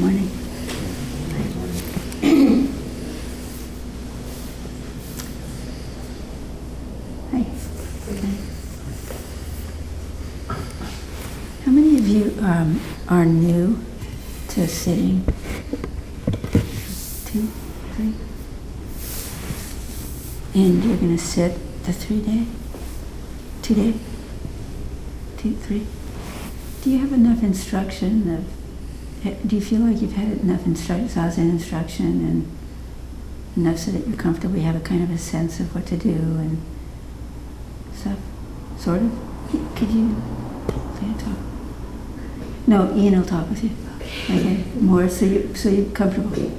morning. Hi. How many of you um, are new to sitting? Two, three? And you're going to sit the three day? Two day? Two, three? Do you have enough instruction of do you feel like you've had enough instruction, zazen instruction, and enough so that you're comfortable? You have a kind of a sense of what to do and stuff, sort of. Could you talk? No, Ian will talk with you. Okay, more so you so you're comfortable.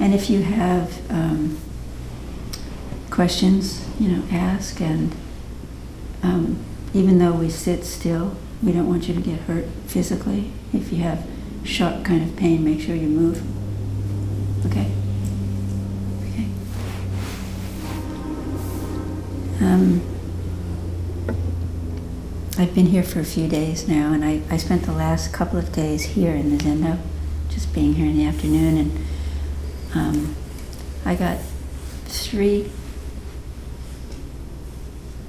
And if you have um, questions, you know, ask. And um, even though we sit still, we don't want you to get hurt physically. If you have sharp kind of pain, make sure you move. Okay? Okay. Um, I've been here for a few days now, and I, I spent the last couple of days here in the Zendo, just being here in the afternoon, and um, I got three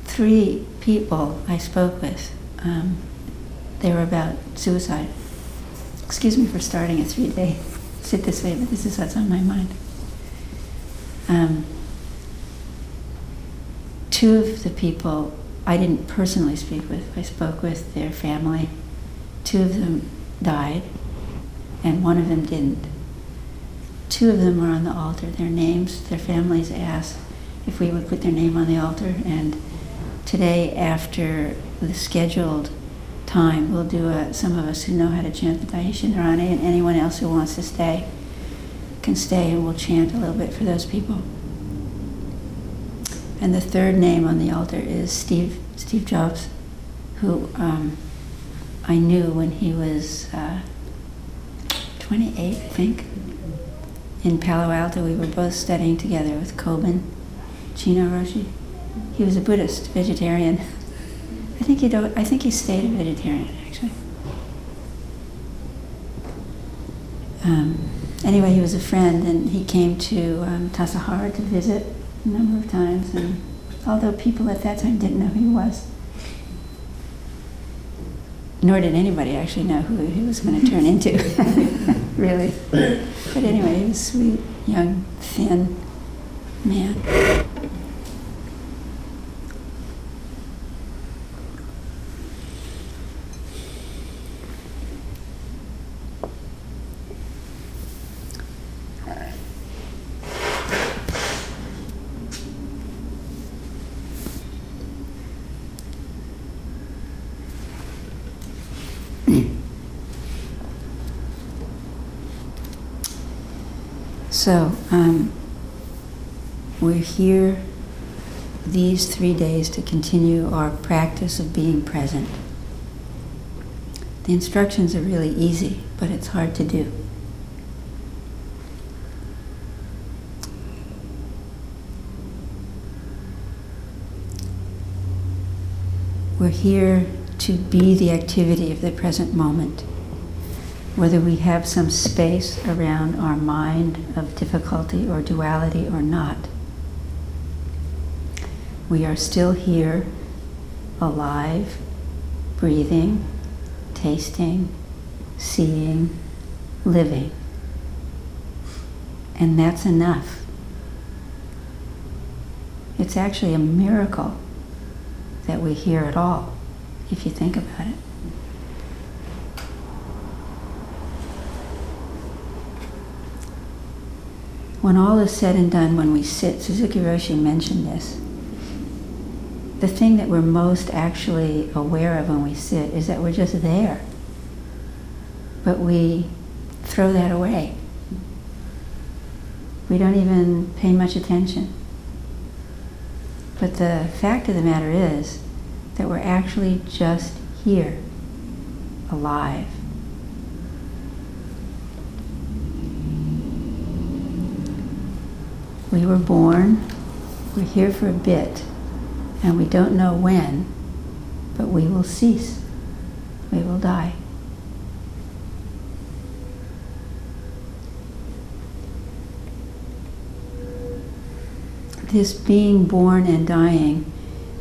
three people I spoke with. Um, they were about suicide. Excuse me for starting a three day sit this way, but this is what's on my mind. Um, two of the people I didn't personally speak with, I spoke with their family. Two of them died, and one of them didn't. Two of them were on the altar. Their names, their families asked if we would put their name on the altar, and today, after the scheduled time, we'll do a, some of us who know how to chant the Daishin Dharana, and anyone else who wants to stay can stay, and we'll chant a little bit for those people. And the third name on the altar is Steve, Steve Jobs, who um, I knew when he was uh, 28, I think. In Palo Alto, we were both studying together with Kobun Chino Roshi. He was a Buddhist, vegetarian. I think he do, I think he stayed a vegetarian actually. Um, anyway, he was a friend, and he came to um, Tassajara to visit a number of times. And although people at that time didn't know who he was, nor did anybody actually know who he was going to turn into, really. But anyway, he was a sweet, young, thin man. So, um, we're here these three days to continue our practice of being present. The instructions are really easy, but it's hard to do. We're here to be the activity of the present moment whether we have some space around our mind of difficulty or duality or not. We are still here, alive, breathing, tasting, seeing, living. And that's enough. It's actually a miracle that we're here at all, if you think about it. When all is said and done, when we sit, Suzuki Roshi mentioned this. The thing that we're most actually aware of when we sit is that we're just there. But we throw that away. We don't even pay much attention. But the fact of the matter is that we're actually just here, alive. We were born, we're here for a bit, and we don't know when, but we will cease. We will die. This being born and dying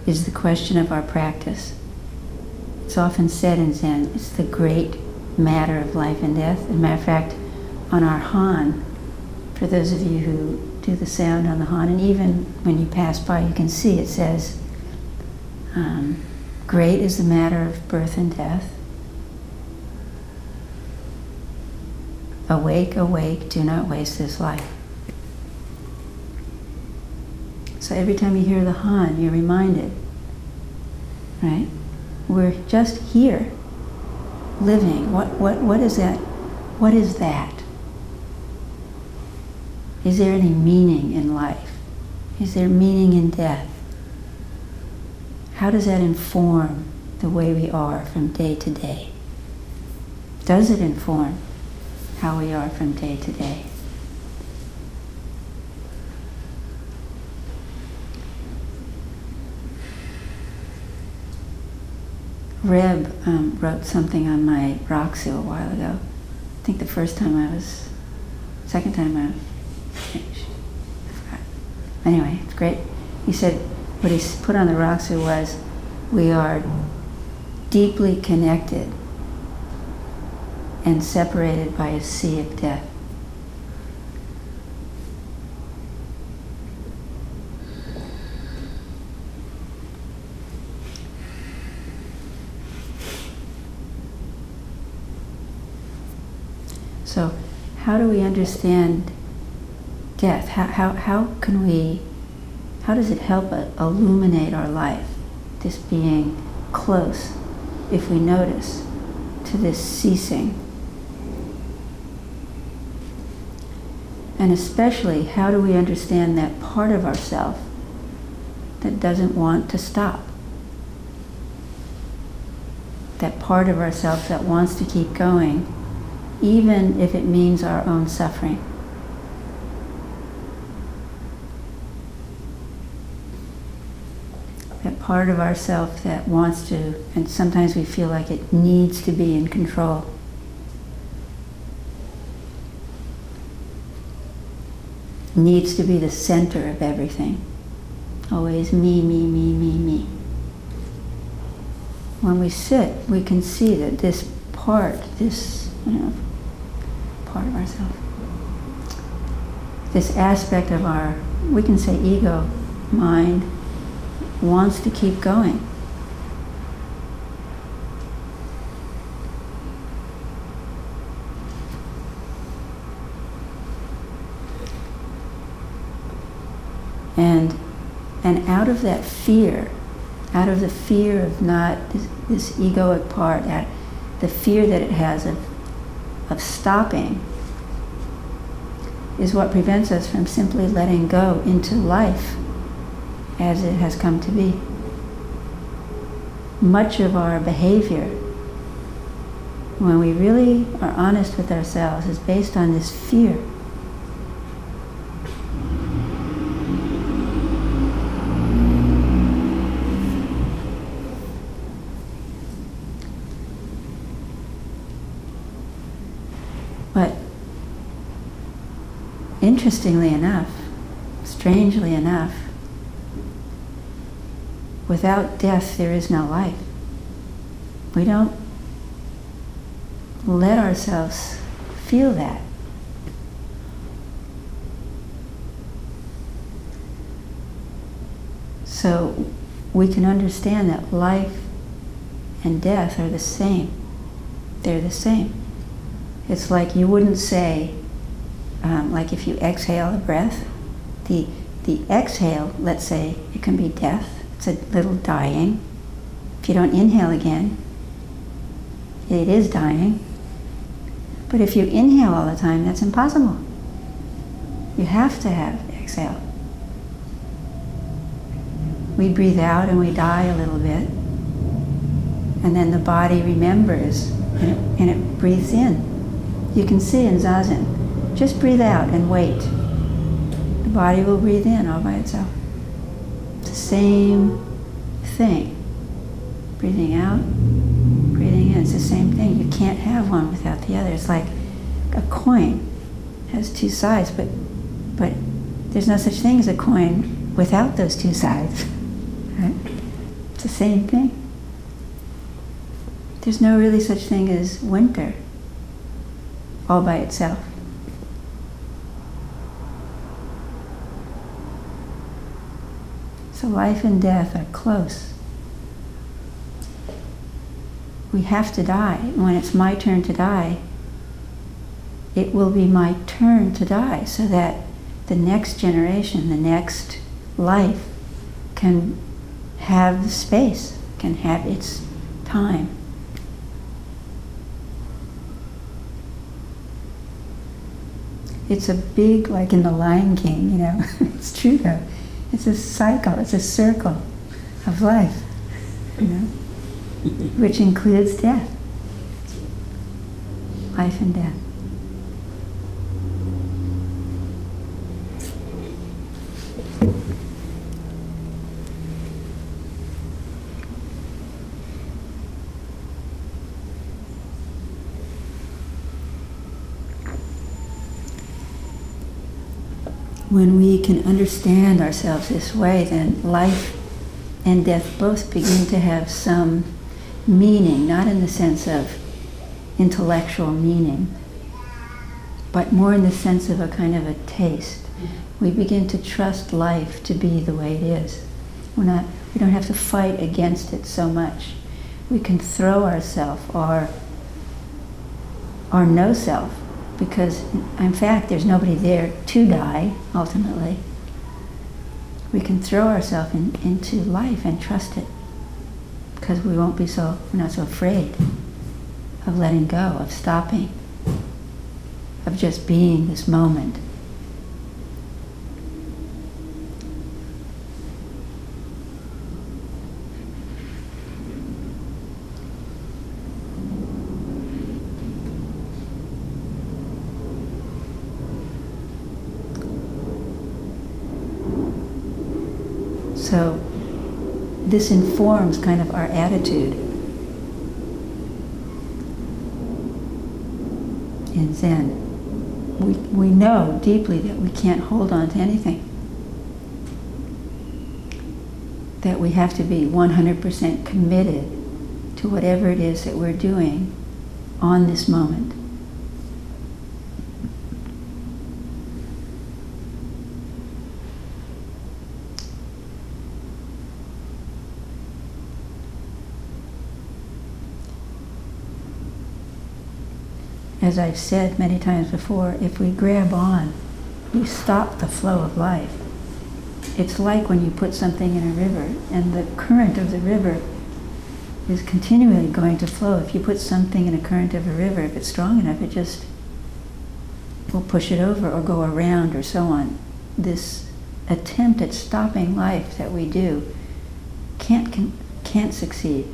is the question of our practice. It's often said in Zen, it's the great matter of life and death. As a matter of fact, on our Han, for those of you who do the sound on the Han, and even when you pass by, you can see it says, um, Great is the matter of birth and death. Awake, awake, do not waste this life. So every time you hear the Han, you're reminded, right? We're just here, living. What, what, what is that? What is that? Is there any meaning in life? Is there meaning in death? How does that inform the way we are from day to day? Does it inform how we are from day to day? Reb um, wrote something on my rakusu a while ago. I think the first time I was, second time I. Anyway, it's great. He said what he put on the rakusu was, we are deeply connected and separated by a sea of death. So, how do we understand death? How, how, how can we, how does it help illuminate our life? This being close, if we notice, to this ceasing. And especially, how do we understand that part of ourself that doesn't want to stop? That part of ourself that wants to keep going even if it means our own suffering. That part of ourself that wants to, and sometimes we feel like it needs to be in control. Needs to be the center of everything. Always me, me, me, me, me. When we sit, we can see that this part, this you know, part of ourself, This aspect of our, we can say ego, mind, wants to keep going. And, and out of that fear, out of the fear of not this, this egoic part, out, the fear that it has of of stopping is what prevents us from simply letting go into life as it has come to be. Much of our behavior, when we really are honest with ourselves, is based on this fear. But interestingly enough, strangely enough, without death, there is no life. We don't let ourselves feel that. So we can understand that life and death are the same. They're the same. It's like you wouldn't say, um, like if you exhale a breath, the, the exhale, let's say it can be death, it's a little dying. If you don't inhale again, it is dying. But if you inhale all the time, that's impossible. You have to have exhale. We breathe out and we die a little bit. And then the body remembers and it, and it breathes in. You can see in Zazen, just breathe out and wait. The body will breathe in all by itself. The same thing. Breathing out, breathing in. It's the same thing. You can't have one without the other. It's like a coin has two sides, but but there's no such thing as a coin without those two sides. Right? It's the same thing. There's no really such thing as winter all by itself. So life and death are close. We have to die. When it's my turn to die, it will be my turn to die so that the next generation, the next life can have the space, can have its time. It's a big, like in The Lion King, you know, it's true though. It's a cycle, it's a circle of life, you know, which includes death, life and death. When we can understand ourselves this way, then life and death both begin to have some meaning, not in the sense of intellectual meaning, but more in the sense of a kind of a taste. We begin to trust life to be the way it is. We're not, we don't have to fight against it so much. We can throw ourselves, our, our no self, because in fact there's nobody there to die ultimately. We can throw ourselves in, into life and trust it because we won't be so, we're not so afraid of letting go, of stopping, of just being this moment. So this informs kind of our attitude in Zen. We, we know deeply that we can't hold on to anything. That we have to be 100% committed to whatever it is that we're doing on this moment. As I've said many times before, if we grab on, we stop the flow of life. It's like when you put something in a river and the current of the river is continually going to flow. If you put something in a current of a river, if it's strong enough, it just will push it over or go around or so on. This attempt at stopping life that we do can't, can, can't succeed.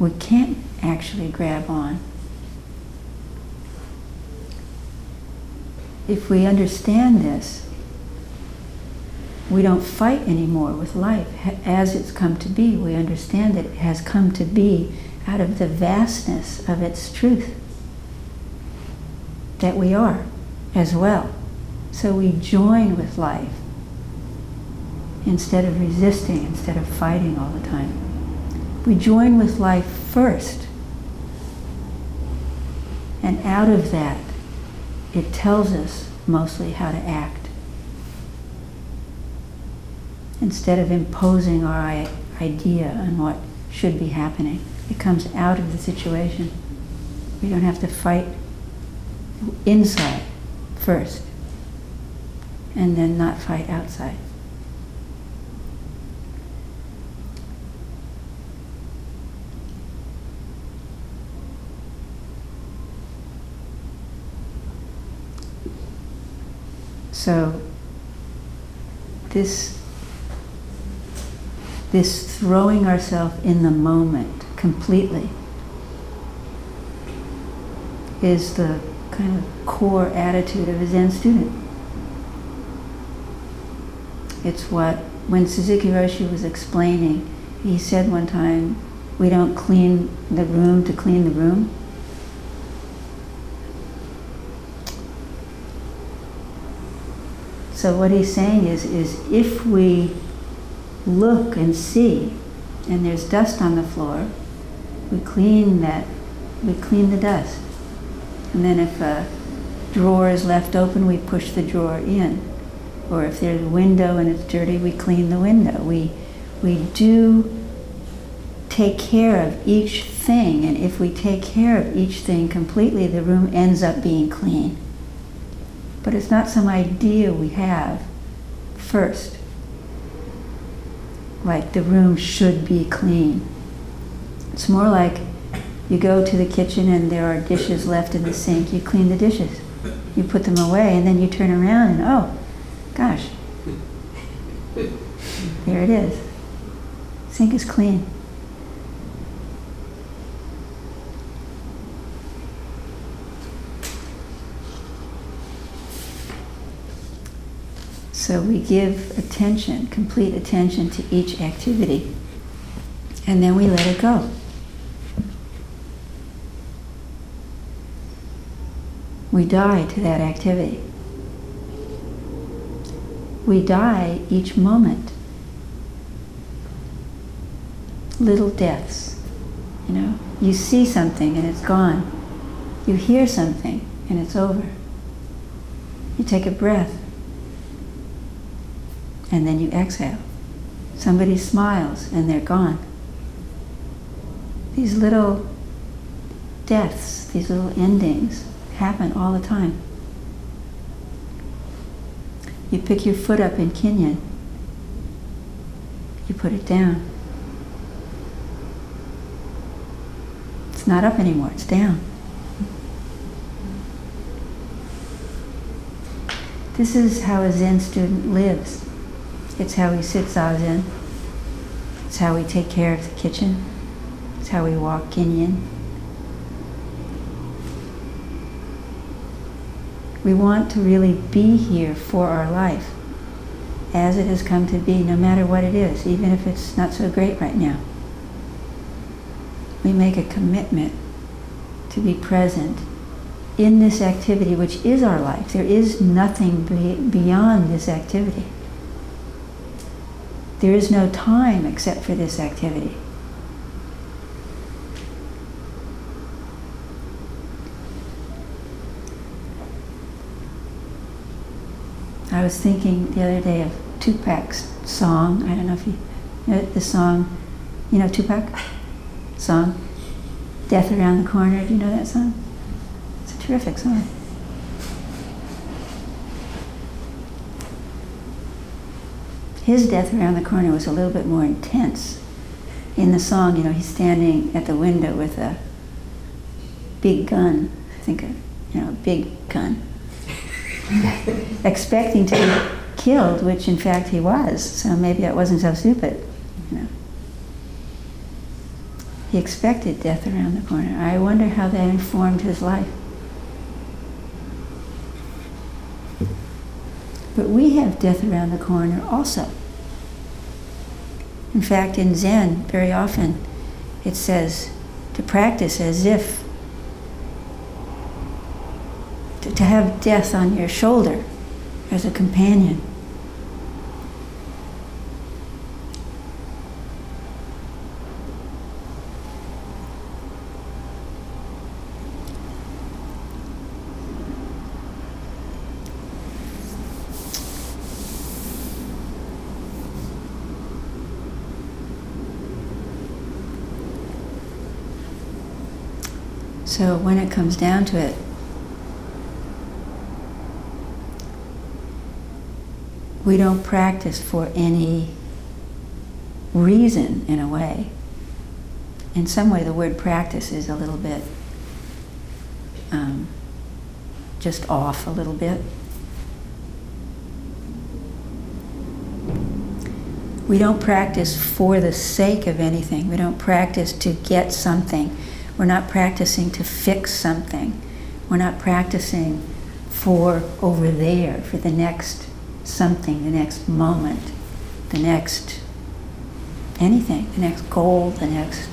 We can't actually grab on. If we understand this, we don't fight anymore with life as it's come to be. We understand that it has come to be out of the vastness of its truth that we are as well. So we join with life instead of resisting, instead of fighting all the time. We join with life first. And out of that, it tells us mostly how to act. Instead of imposing our idea on what should be happening, it comes out of the situation. We don't have to fight inside first and then not fight outside. So this this throwing ourselves in the moment completely is the kind of core attitude of a Zen student. It's what, when Suzuki Roshi was explaining, he said one time, we don't clean the room to clean the room. So what he's saying is, is if we look and see, and there's dust on the floor, we clean that, we clean the dust. And then if a drawer is left open, we push the drawer in. Or if there's a window and it's dirty, we clean the window. We, we do take care of each thing, and if we take care of each thing completely, the room ends up being clean. But it's not some idea we have first, like the room should be clean. It's more like you go to the kitchen and there are dishes left in the sink, you clean the dishes, you put them away, and then you turn around and oh, gosh, there it is. Sink is clean. So we give attention, complete attention to each activity, and then we let it go. We die to that activity. We die each moment. Little deaths. You know, you see something and it's gone. You hear something and it's over. You take a breath and then you exhale. Somebody smiles and they're gone. These little deaths, these little endings happen all the time. You pick your foot up in kinhin, you put it down. It's not up anymore, it's down. This is how a Zen student lives. It's how we sit zazen. It's how we take care of the kitchen. It's how we walk kinhin. We want to really be here for our life as it has come to be, no matter what it is, even if it's not so great right now. We make a commitment to be present in this activity, which is our life. There is nothing be beyond this activity. There is no time except for this activity. I was thinking the other day of Tupac's song. I don't know if you know the song, you know Tupac song, Death Around the Corner. Do you know that song? It's a terrific song. His death around the corner was a little bit more intense. In the song, you know, he's standing at the window with a big gun, I think a you know, a big gun, expecting to be killed, which in fact he was. So maybe that wasn't so stupid, you know. He expected death around the corner. I wonder how that informed his life. But we have death around the corner also. In fact, in Zen, very often it says to practice as if to, to have death on your shoulder as a companion. So when it comes down to it, we don't practice for any reason in a way. In some way, the word practice is a little bit um, just off a little bit. We don't practice for the sake of anything. We don't practice to get something. We're not practicing to fix something. We're not practicing for over there, for the next something, the next moment, the next anything, the next goal, the next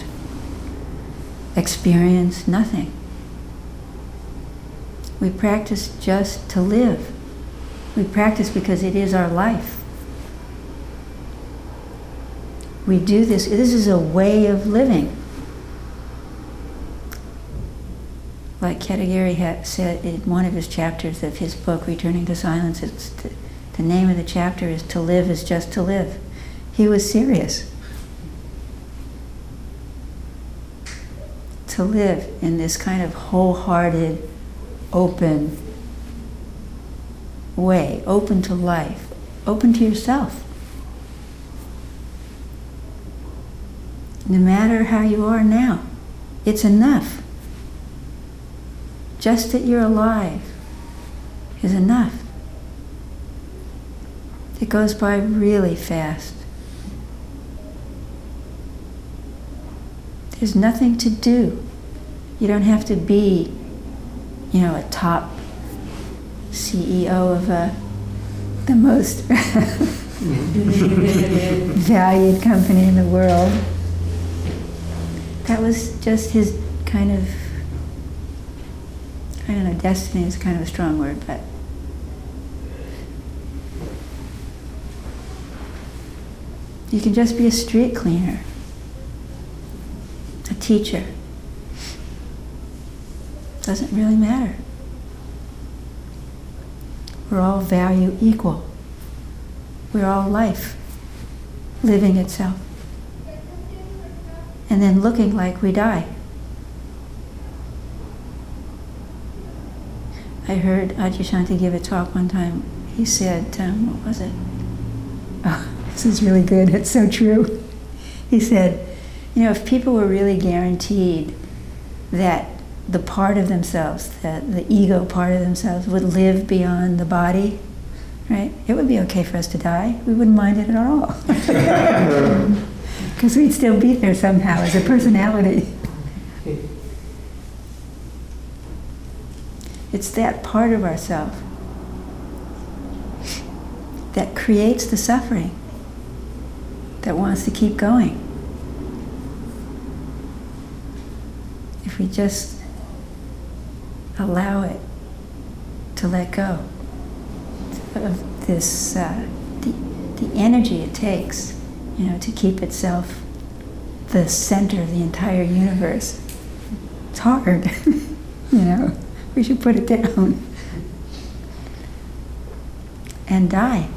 experience, nothing. We practice just to live. We practice because it is our life. We do this, this is a way of living. Like Katagiri said in one of his chapters of his book, Returning to Silence, it's the, the name of the chapter is To Live is Just to Live. He was serious. To live in this kind of wholehearted, open way, open to life, open to yourself. No matter how you are now, it's enough. Just that you're alive is enough. It goes by really fast. There's nothing to do. You don't have to be, you know, a top CEO of a, the most valued company in the world. That was just his kind of, I don't know, destiny is kind of a strong word, but you can just be a street cleaner, a teacher. Doesn't really matter. We're all value equal. We're all life living itself. And then looking like we die. I heard Adyashanti give a talk one time. He said, um, what was it? Oh, this is really good. It's so true. He said, you know, if people were really guaranteed that the part of themselves, that the ego part of themselves, would live beyond the body, right? It would be okay for us to die. We wouldn't mind it at all. Because we'd still be there somehow as a personality. It's that part of ourself that creates the suffering, that wants to keep going. If we just allow it to let go of this, uh, the, the energy it takes, you know, to keep itself the center of the entire universe. It's hard, you know. We should put it down and die.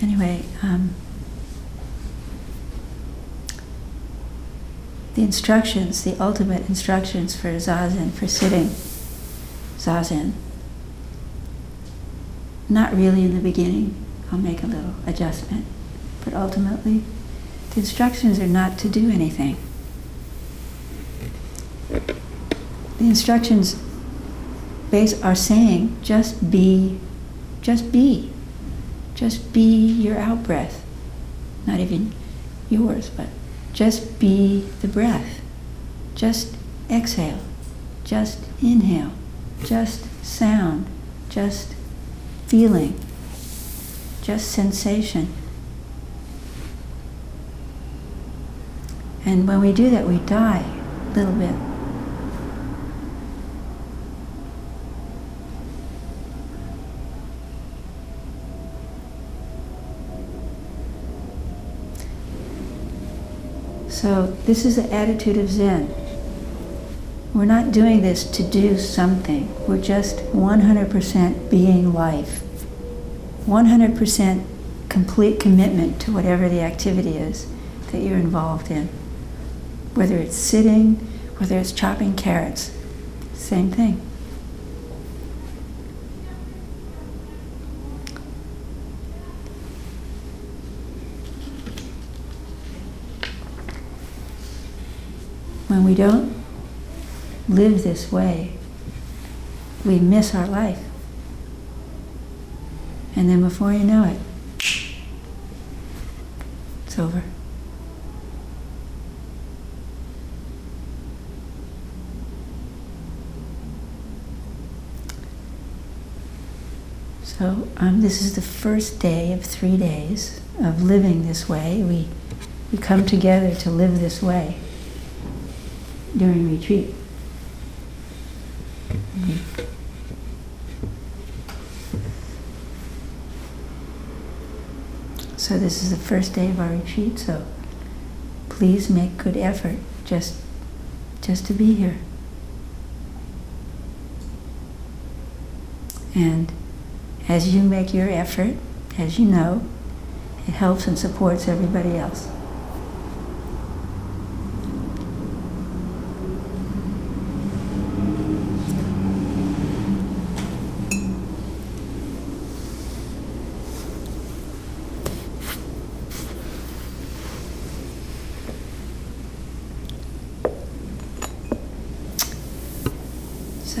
Anyway, um, the instructions, the ultimate instructions for zazen, for sitting zazen, not really in the beginning, I'll make a little adjustment, but ultimately, the instructions are not to do anything. The instructions are saying just be, just be. Just be your out breath. Not even yours, but just be the breath. Just exhale. Just inhale. Just sound. Just feeling. Just sensation. And when we do that, we die a little bit. So this is the attitude of Zen. We're not doing this to do something. We're just 100% being life. 100% complete commitment to whatever the activity is that you're involved in. Whether it's sitting, whether it's chopping carrots, same thing. When we don't live this way, we miss our life. And then before you know it, it's over. So um, this is the first day of three days of living this way. We, we come together to live this way during retreat. So this is the first day of our retreat, so please make good effort just just to be here. And as you make your effort, as you know, it helps and supports everybody else. So.